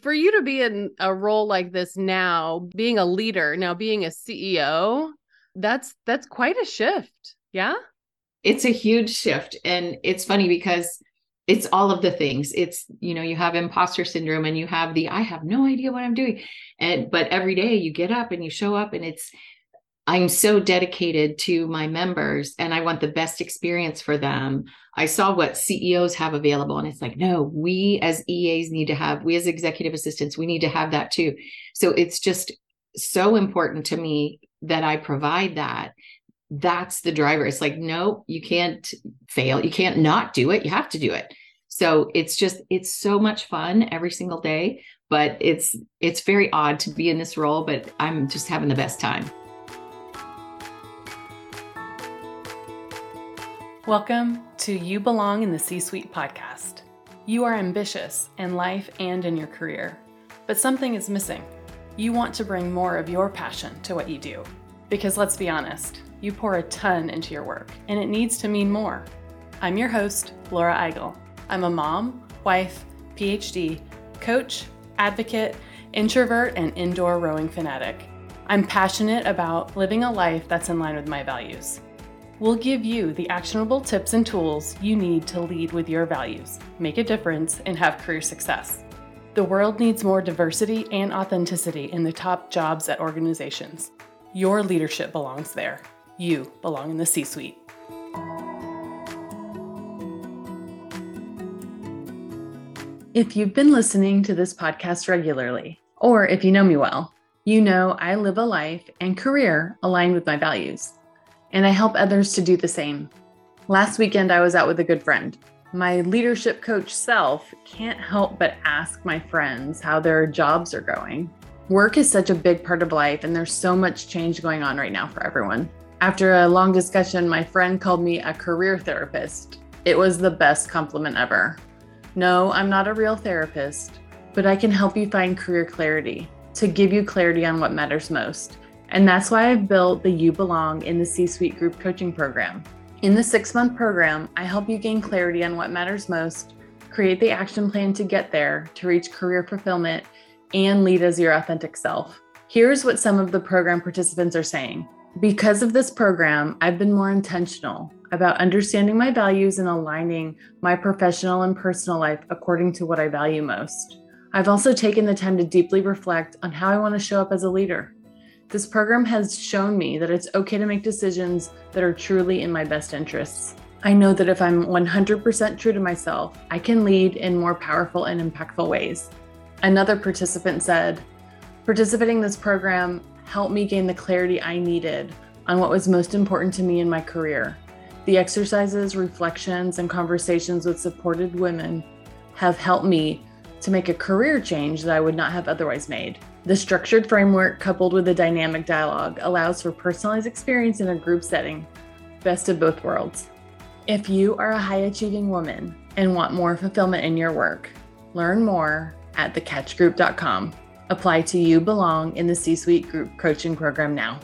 For you to be in a role like this now, being a leader, now being a CEO, that's that's quite a shift. Yeah? It's a huge shift and it's funny because it's all of the things it's you know you have imposter syndrome and you have the i have no idea what i'm doing and but every day you get up and you show up and it's i'm so dedicated to my members and i want the best experience for them i saw what ceos have available and it's like no we as eas need to have we as executive assistants we need to have that too so it's just so important to me that i provide that that's the driver. It's like, no, you can't fail. You can't not do it. You have to do it. So it's just, it's so much fun every single day, but it's, it's very odd to be in this role, but I'm just having the best time. Welcome to You Belong in the C Suite podcast. You are ambitious in life and in your career, but something is missing. You want to bring more of your passion to what you do. Because let's be honest, you pour a ton into your work, and it needs to mean more. I'm your host, Laura Eigel. I'm a mom, wife, PhD, coach, advocate, introvert, and indoor rowing fanatic. I'm passionate about living a life that's in line with my values. We'll give you the actionable tips and tools you need to lead with your values, make a difference, and have career success. The world needs more diversity and authenticity in the top jobs at organizations. Your leadership belongs there. You belong in the C suite. If you've been listening to this podcast regularly, or if you know me well, you know I live a life and career aligned with my values, and I help others to do the same. Last weekend, I was out with a good friend. My leadership coach self can't help but ask my friends how their jobs are going. Work is such a big part of life, and there's so much change going on right now for everyone. After a long discussion, my friend called me a career therapist. It was the best compliment ever. No, I'm not a real therapist, but I can help you find career clarity to give you clarity on what matters most. And that's why I've built the You Belong in the C Suite Group Coaching Program. In the six month program, I help you gain clarity on what matters most, create the action plan to get there to reach career fulfillment, and lead as your authentic self. Here's what some of the program participants are saying. Because of this program, I've been more intentional about understanding my values and aligning my professional and personal life according to what I value most. I've also taken the time to deeply reflect on how I want to show up as a leader. This program has shown me that it's okay to make decisions that are truly in my best interests. I know that if I'm 100% true to myself, I can lead in more powerful and impactful ways. Another participant said, Participating in this program helped me gain the clarity I needed on what was most important to me in my career. The exercises, reflections, and conversations with supported women have helped me to make a career change that I would not have otherwise made. The structured framework, coupled with a dynamic dialogue, allows for personalized experience in a group setting. Best of both worlds. If you are a high achieving woman and want more fulfillment in your work, learn more at thecatchgroup.com. Apply to You Belong in the C Suite Group Coaching Program now.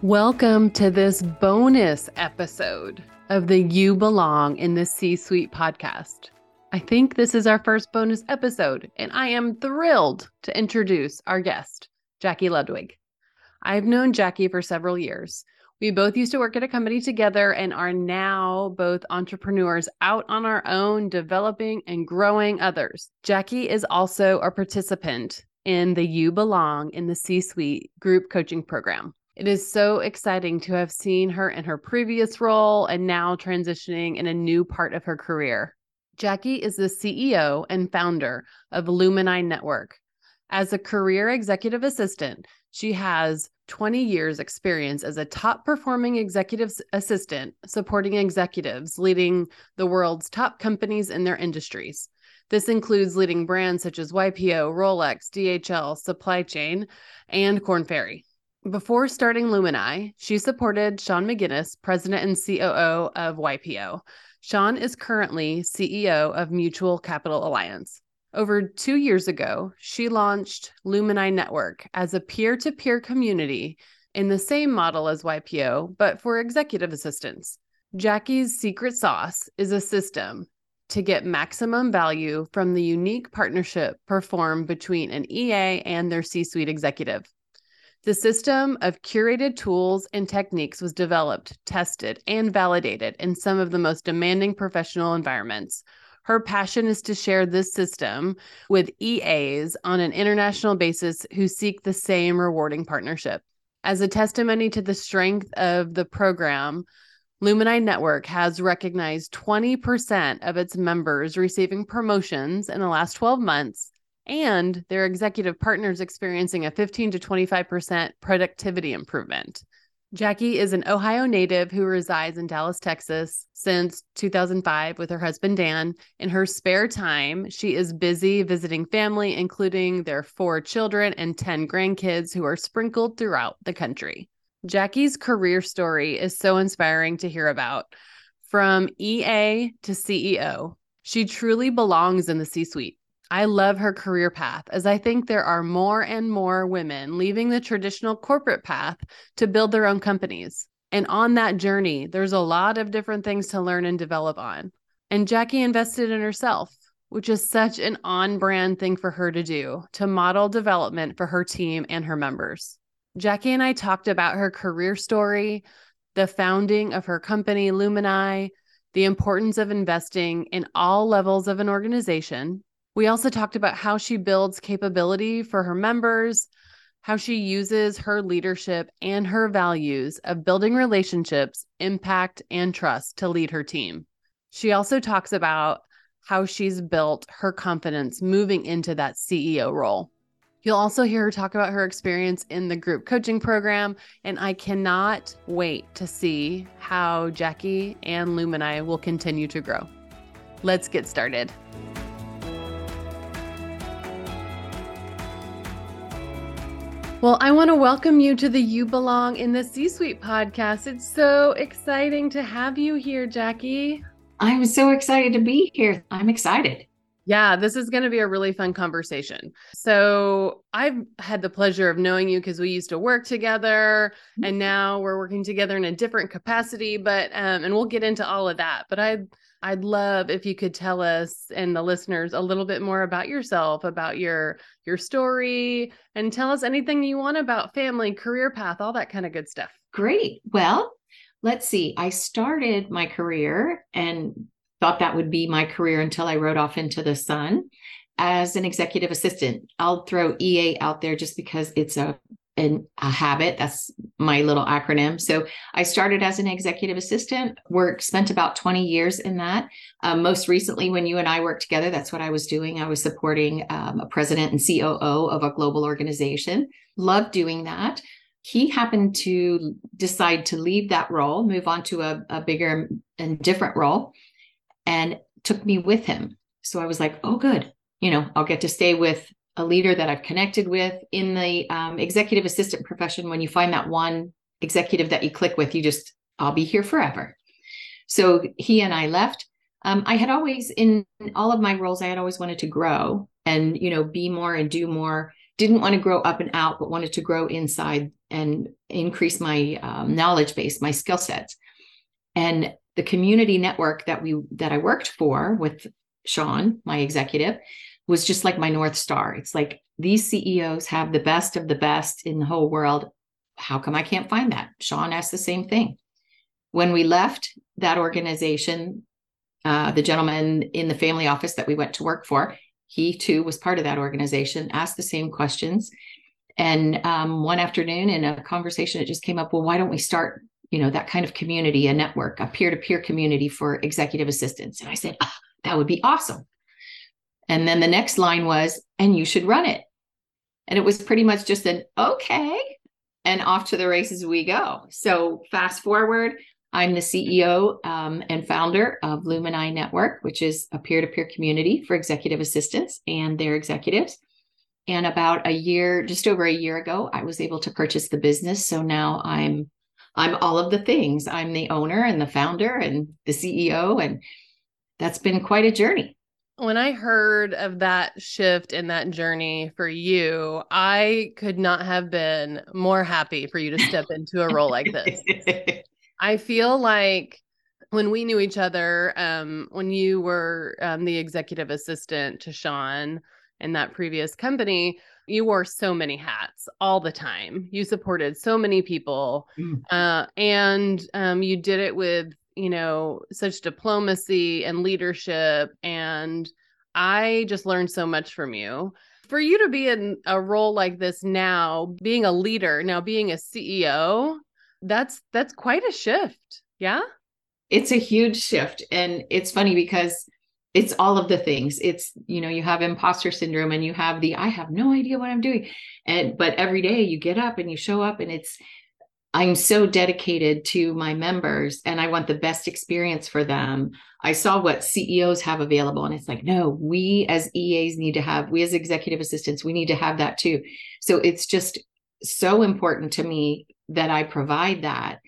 Welcome to this bonus episode of the You Belong in the C Suite podcast. I think this is our first bonus episode, and I am thrilled to introduce our guest, Jackie Ludwig. I've known Jackie for several years. We both used to work at a company together and are now both entrepreneurs out on our own, developing and growing others. Jackie is also a participant in the You Belong in the C Suite group coaching program. It is so exciting to have seen her in her previous role and now transitioning in a new part of her career. Jackie is the CEO and founder of Lumini Network. As a career executive assistant, she has 20 years experience as a top performing executive assistant supporting executives leading the world's top companies in their industries. This includes leading brands such as YPO, Rolex, DHL, Supply Chain, and Korn Ferry. Before starting Lumini, she supported Sean McGinnis, president and COO of YPO. Sean is currently CEO of Mutual Capital Alliance. Over two years ago, she launched Lumini Network as a peer to peer community in the same model as YPO, but for executive assistants. Jackie's secret sauce is a system to get maximum value from the unique partnership performed between an EA and their C suite executive. The system of curated tools and techniques was developed, tested, and validated in some of the most demanding professional environments. Her passion is to share this system with EAs on an international basis who seek the same rewarding partnership. As a testimony to the strength of the program, Lumini Network has recognized 20% of its members receiving promotions in the last 12 months and their executive partners experiencing a 15 to 25% productivity improvement. Jackie is an Ohio native who resides in Dallas, Texas since 2005 with her husband Dan. In her spare time, she is busy visiting family, including their four children and 10 grandkids who are sprinkled throughout the country. Jackie's career story is so inspiring to hear about. From EA to CEO, she truly belongs in the C suite. I love her career path as I think there are more and more women leaving the traditional corporate path to build their own companies. And on that journey, there's a lot of different things to learn and develop on. And Jackie invested in herself, which is such an on brand thing for her to do to model development for her team and her members. Jackie and I talked about her career story, the founding of her company, Lumini, the importance of investing in all levels of an organization, we also talked about how she builds capability for her members, how she uses her leadership and her values of building relationships, impact, and trust to lead her team. She also talks about how she's built her confidence moving into that CEO role. You'll also hear her talk about her experience in the group coaching program, and I cannot wait to see how Jackie and Lumini will continue to grow. Let's get started. Well, I want to welcome you to the You Belong in the C Suite podcast. It's so exciting to have you here, Jackie. I'm so excited to be here. I'm excited. Yeah, this is going to be a really fun conversation. So, I've had the pleasure of knowing you because we used to work together and now we're working together in a different capacity, but um and we'll get into all of that. But I I'd love if you could tell us and the listeners a little bit more about yourself, about your your story, and tell us anything you want about family, career path, all that kind of good stuff. Great. Well, let's see. I started my career and thought that would be my career until I rode off into the sun as an executive assistant. I'll throw EA out there just because it's a an, a habit. That's my little acronym. So I started as an executive assistant, worked, spent about 20 years in that. Um, most recently, when you and I worked together, that's what I was doing. I was supporting um, a president and COO of a global organization. Loved doing that. He happened to decide to leave that role, move on to a, a bigger and different role, and took me with him. So I was like, oh, good. You know, I'll get to stay with a leader that I've connected with in the um, executive assistant profession. When you find that one executive that you click with, you just, I'll be here forever. So he and I left. Um, I had always, in all of my roles, I had always wanted to grow and, you know, be more and do more. Didn't want to grow up and out, but wanted to grow inside and increase my um, knowledge base, my skill sets. And the community network that we that I worked for with Sean, my executive, was just like my North Star. It's like these CEOs have the best of the best in the whole world. How come I can't find that? Sean asked the same thing. When we left that organization, uh, the gentleman in the family office that we went to work for, he too was part of that organization, asked the same questions. And um, one afternoon in a conversation, it just came up well, why don't we start you know that kind of community a network a peer-to-peer community for executive assistants and i said oh, that would be awesome and then the next line was, and you should run it. And it was pretty much just an okay. And off to the races we go. So fast forward, I'm the CEO um, and founder of Lumini Network, which is a peer to peer community for executive assistants and their executives. And about a year, just over a year ago, I was able to purchase the business. So now I'm I'm all of the things. I'm the owner and the founder and the CEO. And that's been quite a journey when I heard of that shift in that journey for you, I could not have been more happy for you to step into a role like this. I feel like when we knew each other, um, when you were um, the executive assistant to Sean in that previous company, you wore so many hats all the time. You supported so many people, mm. uh, and um, you did it with you know such diplomacy and leadership. And I just learned so much from you. For you to be in a role like this now, being a leader, now being a CEO, that's that's quite a shift. Yeah. It's a huge shift. And it's funny because it's all of the things. It's, you know, you have imposter syndrome and you have the I have no idea what I'm doing. And but every day you get up and you show up and it's I'm so dedicated to my members and I want the best experience for them. I saw what CEOs have available and it's like, no, we as EAs need to have, we as executive assistants, we need to have that too. So it's just so important to me that I provide that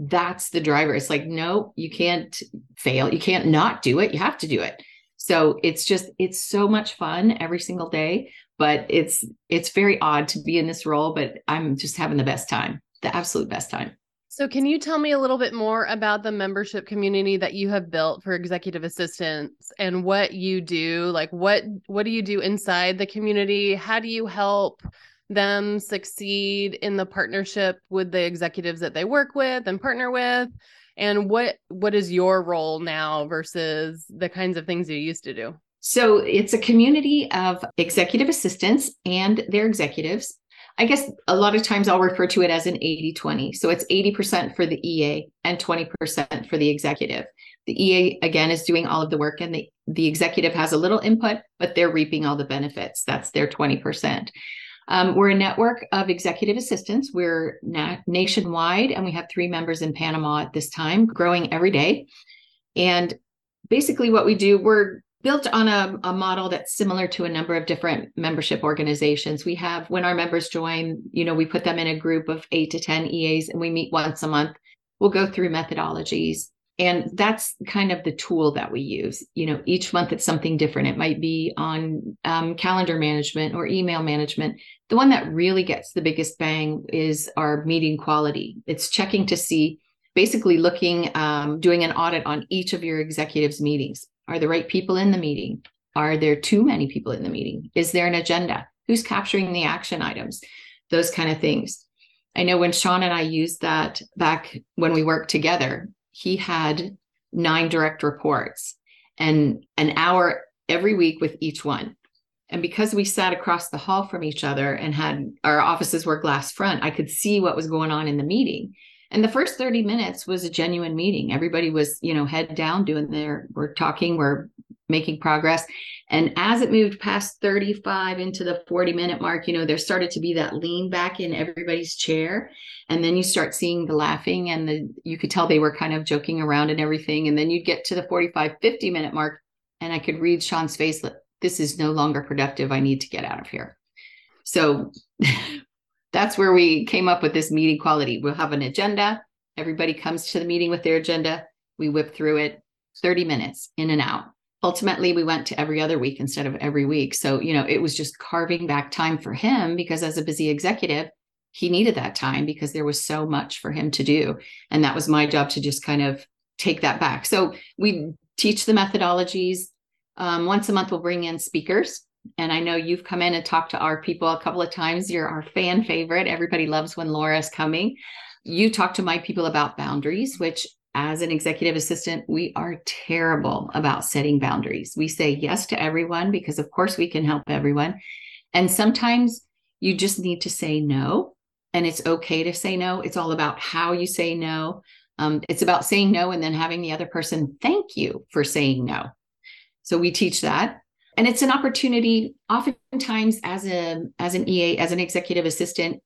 that's the driver. It's like, no, you can't fail. You can't not do it. You have to do it. So it's just, it's so much fun every single day, but it's, it's very odd to be in this role, but I'm just having the best time, the absolute best time. So can you tell me a little bit more about the membership community that you have built for executive assistants and what you do? Like what what do you do inside the community? How do you help them succeed in the partnership with the executives that they work with and partner with and what what is your role now versus the kinds of things you used to do so it's a community of executive assistants and their executives i guess a lot of times i'll refer to it as an 80-20 so it's 80% for the ea and 20% for the executive the ea again is doing all of the work and the, the executive has a little input but they're reaping all the benefits that's their 20% um, we're a network of executive assistants. We're na- nationwide, and we have three members in Panama at this time, growing every day. And basically, what we do, we're built on a, a model that's similar to a number of different membership organizations. We have, when our members join, you know, we put them in a group of eight to 10 EAs and we meet once a month. We'll go through methodologies. And that's kind of the tool that we use. You know each month it's something different. It might be on um, calendar management or email management. The one that really gets the biggest bang is our meeting quality. It's checking to see basically looking um, doing an audit on each of your executives meetings are the right people in the meeting? Are there too many people in the meeting? Is there an agenda? Who's capturing the action items? Those kind of things. I know when Sean and I used that back when we worked together, he had nine direct reports and an hour every week with each one. And because we sat across the hall from each other and had our offices were glass front, I could see what was going on in the meeting. And the first 30 minutes was a genuine meeting. Everybody was, you know, head down doing their, we're talking, we're making progress. And as it moved past 35 into the 40 minute mark, you know, there started to be that lean back in everybody's chair. And then you start seeing the laughing and the, you could tell they were kind of joking around and everything. And then you'd get to the 45, 50 minute mark. And I could read Sean's face this is no longer productive. I need to get out of here. So that's where we came up with this meeting quality. We'll have an agenda. Everybody comes to the meeting with their agenda. We whip through it 30 minutes in and out ultimately we went to every other week instead of every week so you know it was just carving back time for him because as a busy executive he needed that time because there was so much for him to do and that was my job to just kind of take that back so we teach the methodologies um, once a month we'll bring in speakers and i know you've come in and talked to our people a couple of times you're our fan favorite everybody loves when laura's coming you talk to my people about boundaries which as an executive assistant, we are terrible about setting boundaries. We say yes to everyone because, of course, we can help everyone. And sometimes you just need to say no. And it's okay to say no. It's all about how you say no. Um, it's about saying no and then having the other person thank you for saying no. So we teach that. And it's an opportunity, oftentimes, as a as an EA, as an executive assistant,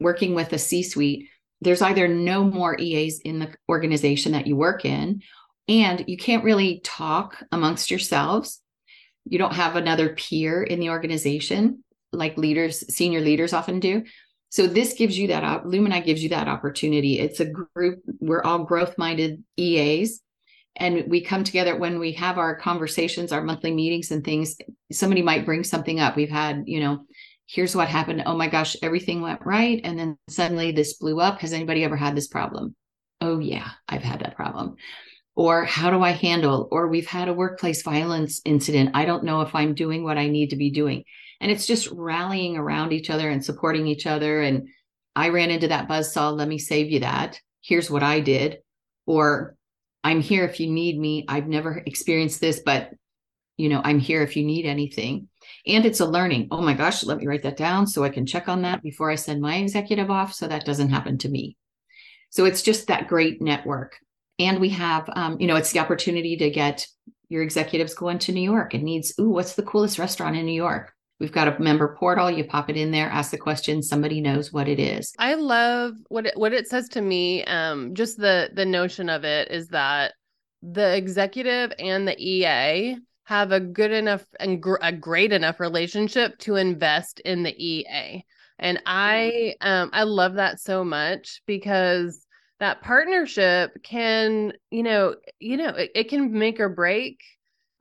working with a C-suite there's either no more EAs in the organization that you work in, and you can't really talk amongst yourselves. You don't have another peer in the organization like leaders, senior leaders often do. So this gives you that Lumini gives you that opportunity. It's a group, we're all growth-minded EAs. And we come together when we have our conversations, our monthly meetings and things. Somebody might bring something up. We've had, you know, here's what happened. Oh my gosh, everything went right. And then suddenly this blew up. Has anybody ever had this problem? Oh, yeah, I've had that problem. or how do I handle, or we've had a workplace violence incident. I don't know if I'm doing what I need to be doing. And it's just rallying around each other and supporting each other. And I ran into that buzz saw. Let me save you that. Here's what I did. Or I'm here if you need me. I've never experienced this, but you know, I'm here if you need anything. And it's a learning. Oh my gosh, let me write that down so I can check on that before I send my executive off so that doesn't happen to me. So it's just that great network. And we have, um, you know, it's the opportunity to get your executives going to New York and needs, ooh, what's the coolest restaurant in New York? We've got a member portal. You pop it in there, ask the question. Somebody knows what it is. I love what it, what it says to me. Um, just the the notion of it is that the executive and the EA have a good enough and gr- a great enough relationship to invest in the EA. And I um I love that so much because that partnership can, you know, you know, it, it can make or break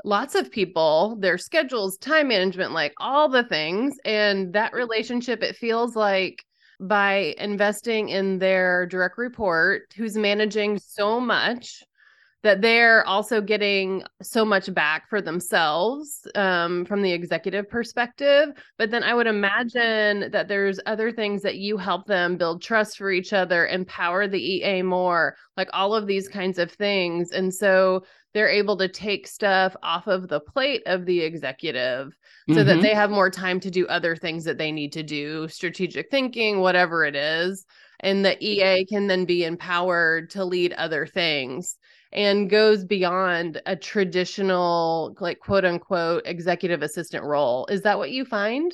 lots of people, their schedules, time management, like all the things. And that relationship, it feels like by investing in their direct report, who's managing so much that they're also getting so much back for themselves um, from the executive perspective. But then I would imagine that there's other things that you help them build trust for each other, empower the EA more, like all of these kinds of things. And so they're able to take stuff off of the plate of the executive so mm-hmm. that they have more time to do other things that they need to do, strategic thinking, whatever it is. And the EA can then be empowered to lead other things and goes beyond a traditional like quote unquote executive assistant role is that what you find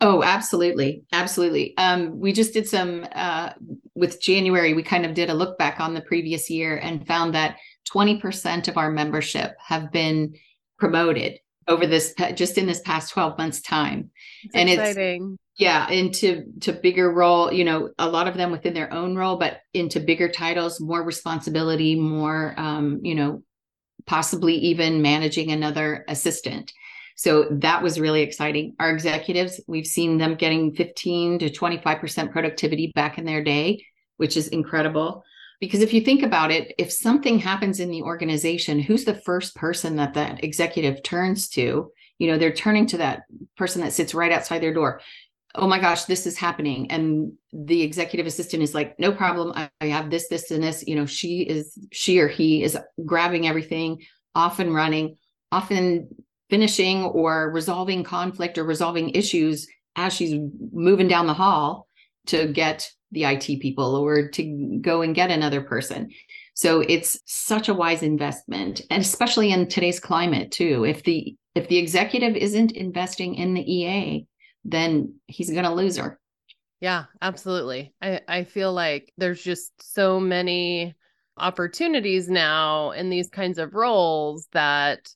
oh absolutely absolutely um, we just did some uh, with january we kind of did a look back on the previous year and found that 20% of our membership have been promoted over this just in this past 12 months time. It's and exciting. it's yeah into to bigger role you know a lot of them within their own role but into bigger titles more responsibility more um, you know possibly even managing another assistant. So that was really exciting. Our executives we've seen them getting 15 to 25% productivity back in their day which is incredible because if you think about it if something happens in the organization who's the first person that that executive turns to? You know they're turning to that person that sits right outside their door. Oh my gosh this is happening. And the executive assistant is like no problem. I, have this this and this. You know she is she or he is grabbing everything off and running often finishing or resolving conflict or resolving issues as she's moving down the hall to get the IT people or to go and get another person so it's such a wise investment and especially in today's climate too if the if the executive isn't investing in the EA then he's going to lose her. Yeah, absolutely. I, I feel like there's just so many opportunities now in these kinds of roles that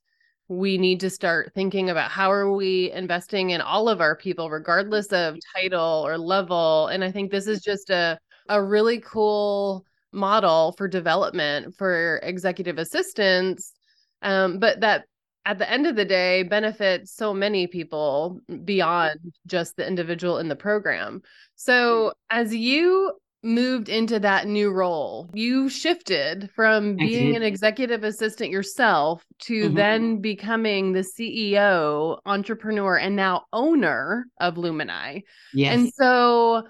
we need to start thinking about how are we investing in all of our people regardless of title or level and i think this is just a a really cool model for development for executive assistants um, but that at the end of the day benefit so many people beyond just the individual in the program. So as you moved into that new role, you shifted from being an executive assistant yourself to mm-hmm. then becoming the CEO, entrepreneur, and now owner of Lumini. Yes. And so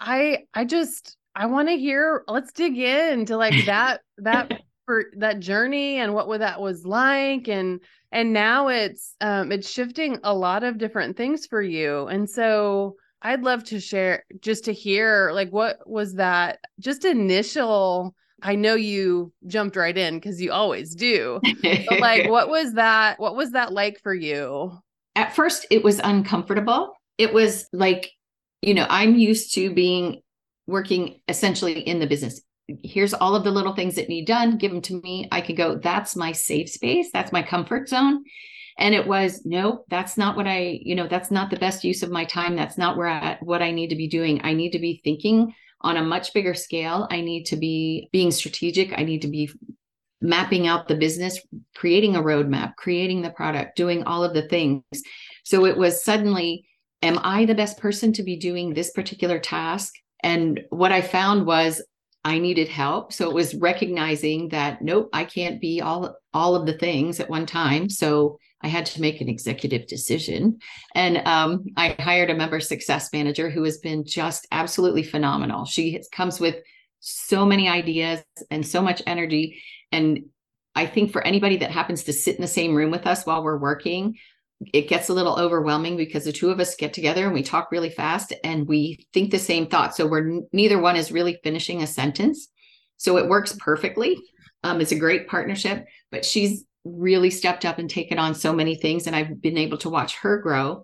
I I just I want to hear let's dig into like that that for that journey and what that was like and and now it's um it's shifting a lot of different things for you and so i'd love to share just to hear like what was that just initial i know you jumped right in because you always do but like what was that what was that like for you? At first it was uncomfortable. It was like you know i'm used to being working essentially in the business. Here's all of the little things that need done give them to me. I could go that's my safe space. That's my comfort zone and it was no that's not what i you know that's not the best use of my time. That's not where I, what i need to be doing. I need to be thinking on a much bigger scale. I need to be being strategic. I need to be mapping out the business creating a roadmap creating the product doing all of the things. So it was suddenly am i the best person to be doing this particular task? And what i found was I needed help. So it was recognizing that nope, I can't be all all of the things at one time. So I had to make an executive decision. And um, I hired a member success manager who has been just absolutely phenomenal. She comes with so many ideas and so much energy. And I think for anybody that happens to sit in the same room with us while we're working, it gets a little overwhelming because the two of us get together and we talk really fast and we think the same thought. So we're neither one is really finishing a sentence. So it works perfectly. Um, it's a great partnership, but she's really stepped up and taken on so many things. And I've been able to watch her grow.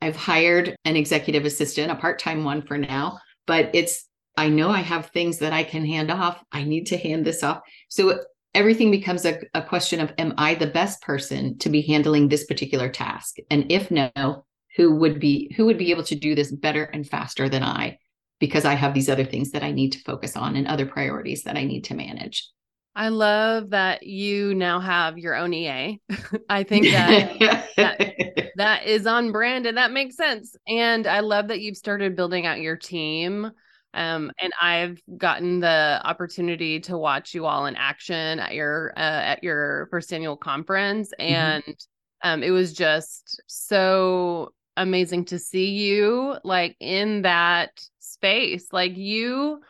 I've hired an executive assistant, a part time one for now, but it's, I know I have things that I can hand off. I need to hand this off. So everything becomes a, a question of am i the best person to be handling this particular task and if no who would be who would be able to do this better and faster than i because i have these other things that i need to focus on and other priorities that i need to manage I love that you now have your own EA. I think that, that that is on brand and that makes sense. And I love that you've started building out your team um, and I've gotten the opportunity to watch you all in action at your uh, at your first annual conference, mm-hmm. and mm-hmm. um, it was just so amazing to see you like in that space. Like you,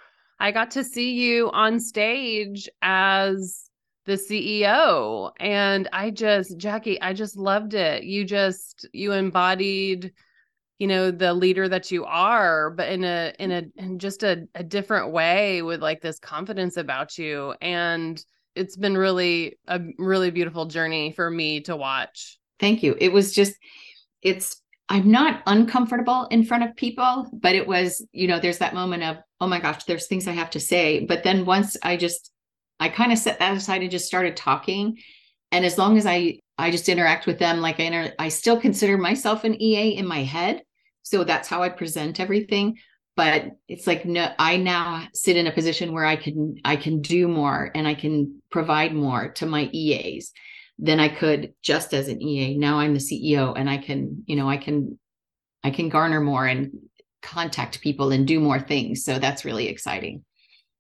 I got to see you on stage as the CEO, and I just Jackie, I just loved it. You just you embodied you know the leader that you are but in a in a in just a, a different way with like this confidence about you. And it's been really a really beautiful journey for me to watch. Thank you. It was just it's i'm not uncomfortable in front of people but it was you know there's that moment of oh my gosh there's things i have to say. But then once i just i kind of set that aside and just started talking. And as long as i i just interact with them like i inter- i still consider myself an ea in my head so that's how I present everything. But it's like no, I now sit in a position where I can I can do more and I can provide more to my EAs than I could just as an EA. Now I'm the CEO and I can, you know, I can I can garner more and contact people and do more things. So that's really exciting.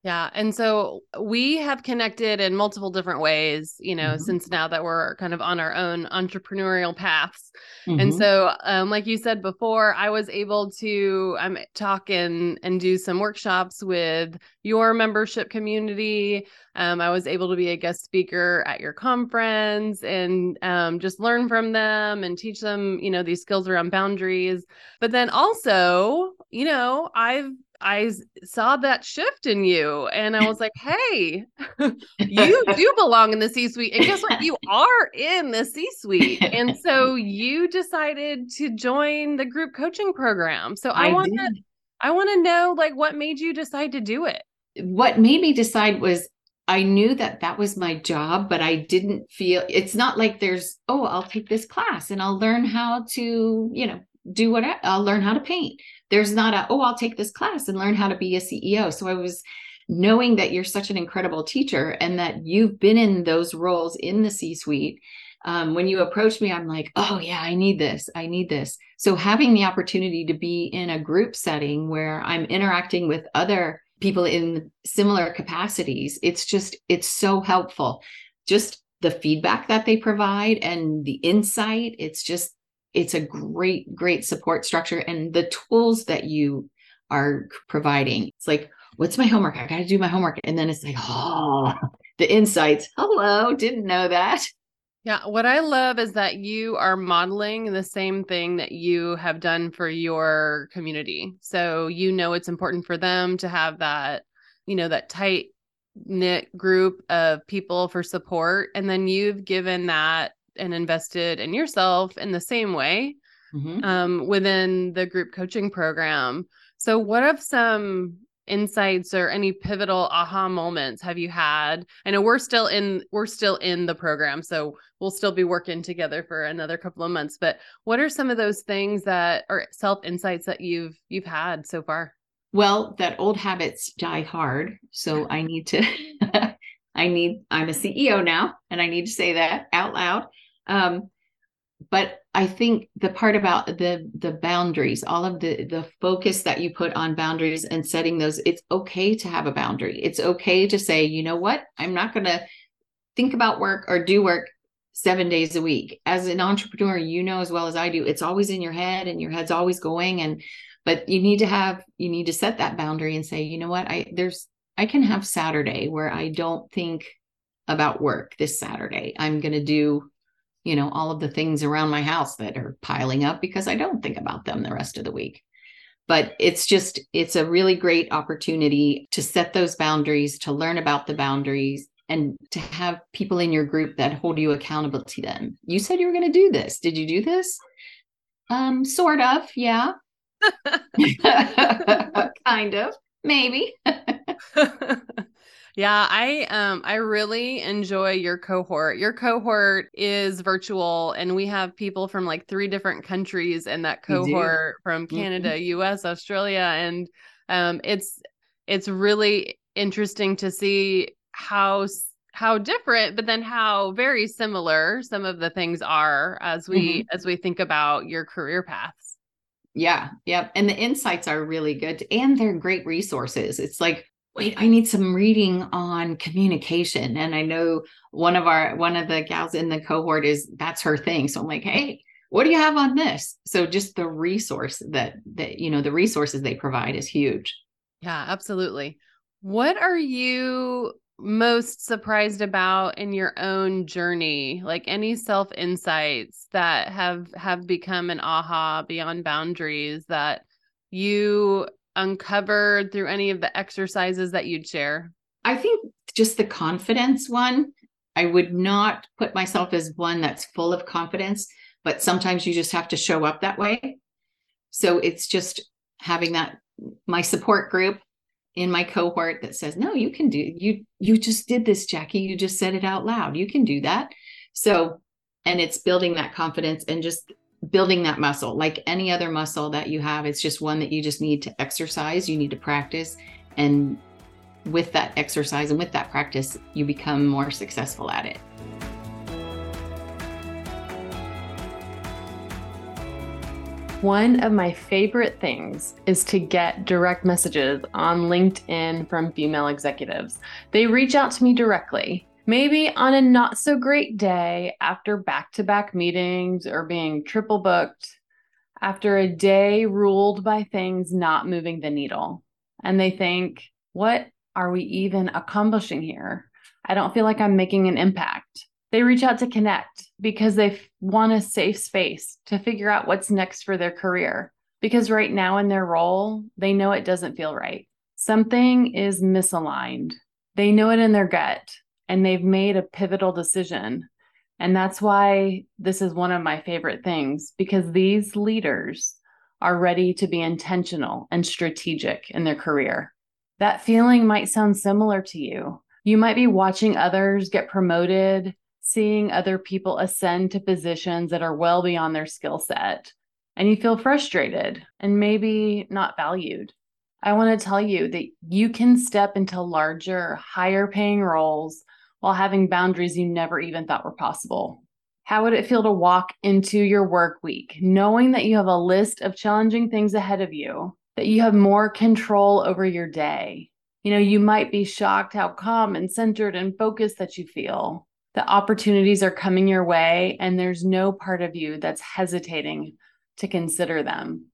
Yeah. And so we have connected in multiple different ways, you know, mm-hmm. since now that we're kind of on our own entrepreneurial paths. Mm-hmm. And so, um, like you said before, I was able to um, talk and, and do some workshops with your membership community. Um, I was able to be a guest speaker at your conference and um, just learn from them and teach them, you know, these skills around boundaries. But then also, you know, I've I saw that shift in you and I was like, hey, you do belong in the C suite. And guess what? You are in the C suite. And so you decided to join the group coaching program. So I, I want to I want to know like what made you decide to do it? What made me decide was I knew that that was my job, but I didn't feel it's not like there's, oh, I'll take this class and I'll learn how to, you know, do what I, I'll learn how to paint there's not a oh i'll take this class and learn how to be a ceo so i was knowing that you're such an incredible teacher and that you've been in those roles in the c suite um, when you approached me i'm like oh yeah i need this i need this. So having the opportunity to be in a group setting where i'm interacting with other people in similar capacities it's just it's so helpful. Just the feedback that they provide and the insight it's just it's a great great support structure and the tools that you are providing it's like what's my homework? I got to do my homework. And then it's like oh the insights. Hello didn't know that. Yeah what i love is that you are modeling the same thing that you have done for your community. So you know it's important for them to have that you know that tight knit group of people for support and then you've given that and invested in yourself in the same way mm-hmm. um, within the group coaching program. So, what have some insights or any pivotal aha moments have you had? I know we're still in we're still in the program, so we'll still be working together for another couple of months. But what are some of those things that are self insights that you've you've had so far? Well, that old habits die hard. So I need to I need I'm a CEO now and I need to say that out loud. Um, but I think the part about the the boundaries, all of the the focus that you put on boundaries and setting those, it's okay to have a boundary. It's okay to say, you know what, I'm not going to think about work or do work seven days a week. As an entrepreneur, you know as well as I do, it's always in your head and your head's always going. And but you need to have you need to set that boundary and say, you know what, I there's I can have Saturday where I don't think about work this Saturday. I'm going to do you know, all of the things around my house that are piling up because I don't think about them the rest of the week. But it's just, it's a really great opportunity to set those boundaries, to learn about the boundaries, and to have people in your group that hold you accountable to them. You said you were going to do this. Did you do this? Um, sort of, yeah. kind of, maybe. Yeah, I um I really enjoy your cohort. Your cohort is virtual and we have people from like three different countries in that cohort from Canada, mm-hmm. US, Australia and um it's it's really interesting to see how how different but then how very similar some of the things are as we mm-hmm. as we think about your career paths. Yeah, yeah. And the insights are really good and they're great resources. It's like wait, I need some reading on communication. And I know one of our one of the gals in the cohort is that's her thing. So I'm like, hey, what do you have on this? So just the resource that that you know, the resources they provide is huge. Yeah, absolutely. What are you most surprised about in your own journey like any self insights that have have become an aha beyond boundaries that you uncovered through any of the exercises that you'd share? I think just the confidence one. I would not put myself as one that's full of confidence, but sometimes you just have to show up that way. So it's just having that my support group in my cohort that says, "No, you can do you you just did this, Jackie. You just said it out loud. You can do that." So and it's building that confidence and just building that muscle. Like any other muscle that you have it's just one that you just need to exercise. You need to practice. And with that exercise and with that practice you become more successful at it. One of my favorite things is to get direct messages on LinkedIn from female executives. They reach out to me directly Maybe on a not so great day after back to back meetings or being triple booked, after a day ruled by things not moving the needle. And they think, what are we even accomplishing here? I don't feel like I'm making an impact. They reach out to connect because they want a safe space to figure out what's next for their career. Because right now in their role, they know it doesn't feel right. Something is misaligned. They know it in their gut and they've made a pivotal decision. And that's why this is one of my favorite things because these leaders are ready to be intentional and strategic in their career. That feeling might sound similar to you. You might be watching others get promoted, seeing other people ascend to positions that are well beyond their skill set, and you feel frustrated and maybe not valued. I want to tell you that you can step into larger, higher paying roles while having boundaries you never even thought were possible? How would it feel to walk into your work week knowing that you have a list of challenging things ahead of you, that you have more control over your day? You know, you might be shocked how calm and centered and focused that you feel. The opportunities are coming your way, and there's no part of you that's hesitating to consider them.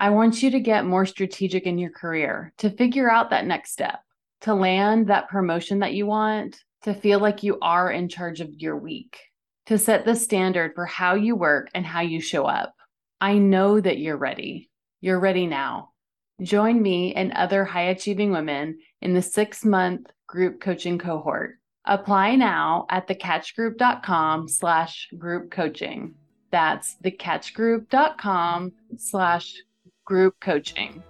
I want you to get more strategic in your career, to figure out that next step, to land that promotion that you want, to feel like you are in charge of your week, to set the standard for how you work and how you show up. I know that you're ready. You're ready now. Join me and other high achieving women in the six month group coaching cohort. Apply now at thecatchgroup.com slash group coaching. That's thecatchgroup.com slash group coaching.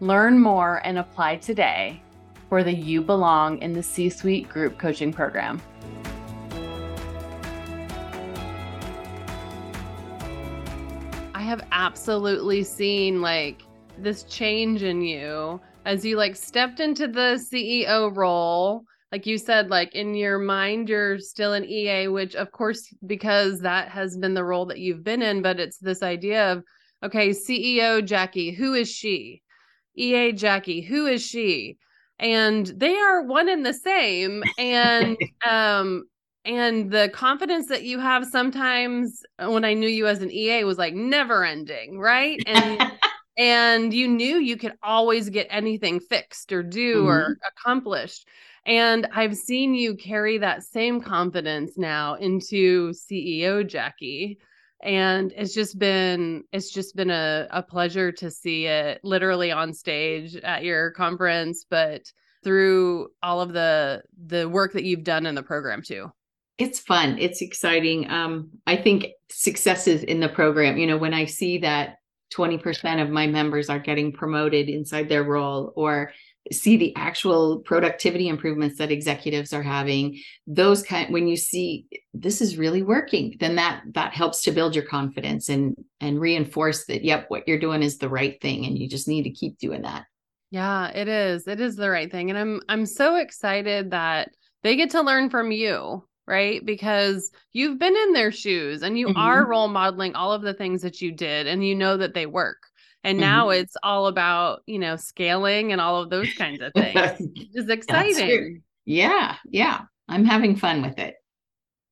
Learn more and apply today for the You Belong in the C Suite Group Coaching Program. I have absolutely seen like this change in you as you like stepped into the CEO role like you said, like in your mind, you're still an EA, which of course, because that has been the role that you've been in, but it's this idea of, okay, CEO Jackie, who is she? EA Jackie, who is she? And they are one and the same. And, um, and the confidence that you have sometimes when I knew you as an EA was like never ending, right? And and you knew you could always get anything fixed or do mm-hmm. or accomplished. And I've seen you carry that same confidence now into CEO Jackie. And it's just been it's just been a, a pleasure to see it literally on stage at your conference, but through all of the the work that you've done in the program too. It's fun. It's exciting. Um, I think successes in the program, you know, when I see that 20% of my members are getting promoted inside their role or see the actual productivity improvements that executives are having those kind when you see this is really working then that that helps to build your confidence and and reinforce that yep what you're doing is the right thing and you just need to keep doing that. Yeah it is. It is the right thing and i'm i'm so excited that they get to learn from you right? Because you've been in their shoes and you mm-hmm. are role modeling all of the things that you did and you know that they work and mm-hmm. now it's all about, you know, scaling and all of those kinds of things. it's exciting. Yeah. Yeah. I'm having fun with it.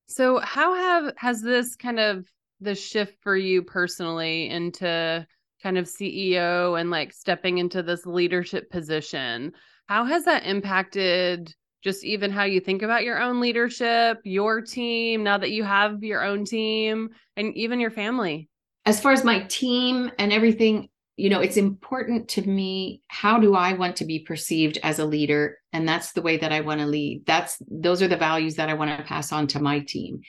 So how have has this kind of the shift for you personally into kind of CEO and like stepping into this leadership position? How has that impacted just even how you think about your own leadership, your team, now that you have your own team, and even your family? As far as my team and everything, you know it's important to me how do i want to be perceived as a leader? And that's the way that i want to lead. That's those are the values that i want to pass on to my team.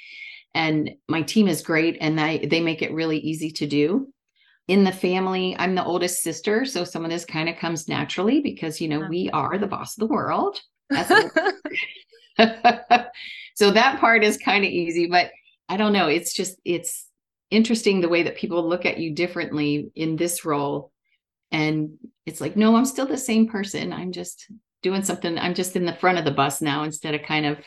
And my team is great and they they make it really easy to do. In the family i'm the oldest sister so some of this kind of comes naturally because you know we are the boss of the world. So that part is kind of easy but i don't know it's just it's interesting the way that people look at you differently in this role. And it's like no i'm still the same person. I'm just doing something. I'm just in the front of the bus now instead of kind of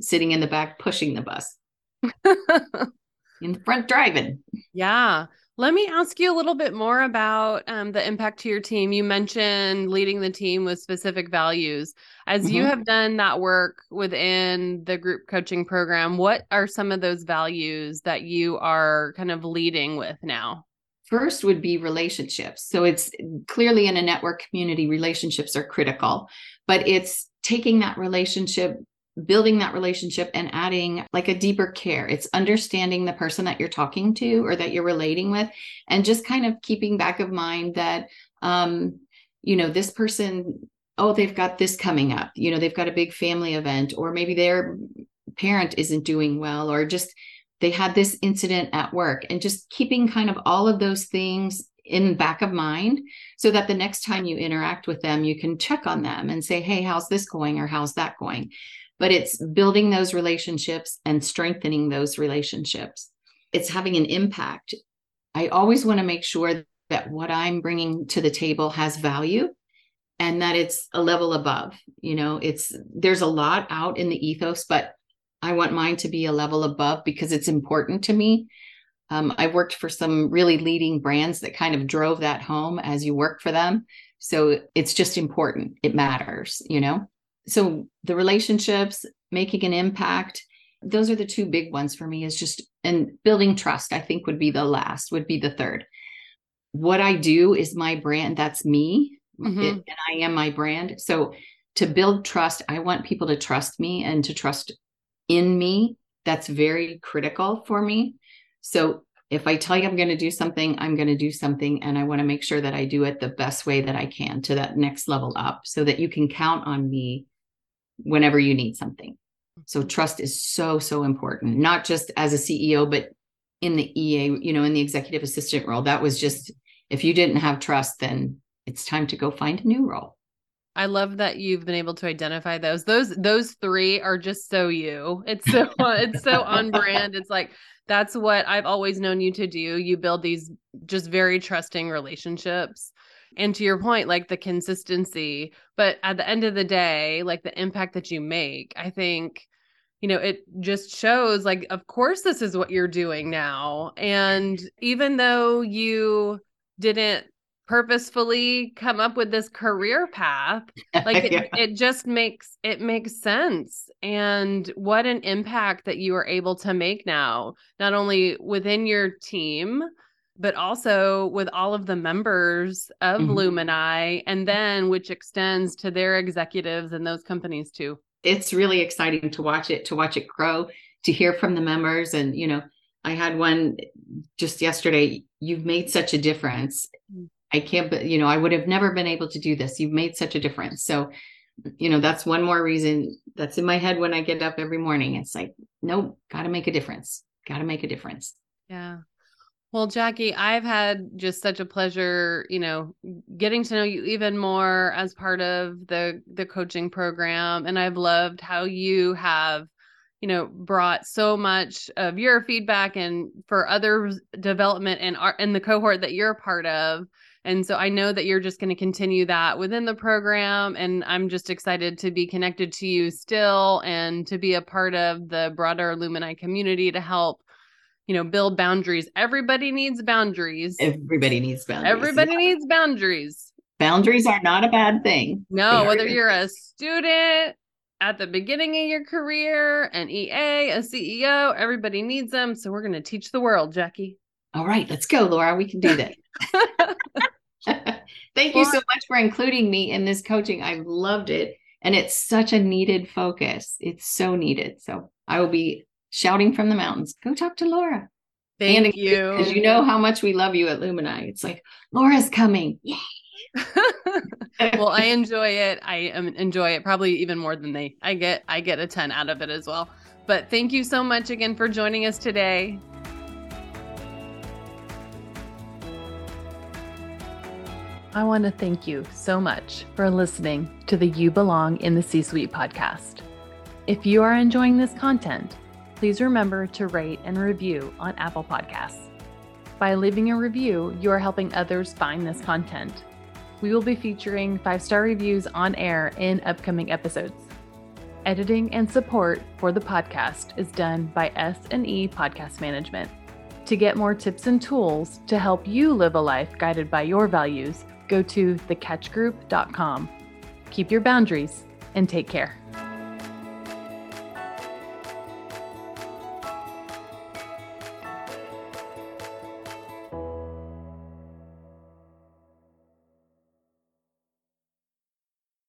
sitting in the back pushing the bus. In the front driving. Yeah let me ask you a little bit more about um, the impact to your team. You mentioned leading the team with specific values. As mm-hmm. you have done that work within the group coaching program, what are some of those values that you are kind of leading with now? First would be relationships. So it's clearly in a network community, relationships are critical, but it's taking that relationship building that relationship and adding like a deeper care. It's understanding the person that you're talking to or that you're relating with, and just kind of keeping back of mind that, um, you know, this person, oh, they've got this coming up, you know, they've got a big family event, or maybe their parent isn't doing well, or just they had this incident at work, and just keeping kind of all of those things in back of mind so that the next time you interact with them you can check on them and say hey how's this going or how's that going but it's building those relationships and strengthening those relationships. It's having an impact. I always want to make sure that what I'm bringing to the table has value and that it's a level above. You know, it's there's a lot out in the ethos, but I want mine to be a level above because it's important to me. Um, I worked for some really leading brands that kind of drove that home as you work for them. So it's just important. It matters, you know? So the relationships making an impact those are the two big ones for me is just and building trust i think would be the last would be the third. What i do is my brand that's me. Mm-hmm. it, and i am my brand. So to build trust i want people to trust me and to trust in me. That's very critical for me. So if i tell you i'm going to do something i'm going to do something and i want to make sure that i do it the best way that i can to that next level up so that you can count on me whenever you need something. So trust is so, so important, not just as a CEO, but in the EA, you know, in the executive assistant role. That was just, if you didn't have trust, then it's time to go find a new role. I love that you've been able to identify those. Those those three are just so you. It's so it's so on brand. It's like that's what I've always known you to do. You build these just very trusting relationships And to your point, like the consistency, but at the end of the day, like the impact that you make, I think, you know, it just shows like, of course, this is what you're doing now. And even though you didn't purposefully come up with this career path like it, Yeah. it just makes it makes sense and what an impact that you are able to make now not only within your team but also with all of the members of Mhm. lumini and then which extends to their executives and those companies too. It's really exciting to watch it to watch it grow to hear from the members. And you know i had one just yesterday you've made such a difference. Mm. i can't but you know i would have never been able to do this. You've made such a difference. So you know that's one more reason that's in my head when i get up every morning. It's like nope gotta make a difference. Gotta make a difference. Yeah. Well, Jackie, I've had just such a pleasure, you know, getting to know you even more as part of the the coaching program and I've loved how you have you know brought so much of your feedback and for others development and art in the cohort that you're a part of and so I know that you're just going to continue that within the program and I'm just excited to be connected to you still and to be a part of the broader Lumini community to help you know, build boundaries. Everybody needs boundaries. everybody needs boundaries Everybody Yeah. needs boundaries. boundaries are not a bad thing No, whether you're a student at the beginning of your career, an EA, a CEO, everybody needs them. So we're going to teach the world, Jackie. all right let's go laura we can do that Thank you so much for including me in this coaching. I've loved it. And it's such a needed focus. It's so needed. So I will be shouting from the mountains go talk to Laura. Thank you. Because you know how much we love you at Lumini. It's like, Laura's coming. Yay. well, I enjoy it. I enjoy it probably even more than they. I get I get a 10 out of it as well. But thank you so much again for joining us today. I want to thank you so much for listening to the You Belong in the C Suite podcast. If you are enjoying this content, please remember to rate and review on Apple Podcasts. By leaving a review, you are helping others find this content. We will be featuring five star reviews on air in upcoming episodes. Editing and support for the podcast is done by S&E Podcast Management. To get more tips and tools to help you live a life guided by your values, go to thecatchgroup.com. Keep your boundaries and take care.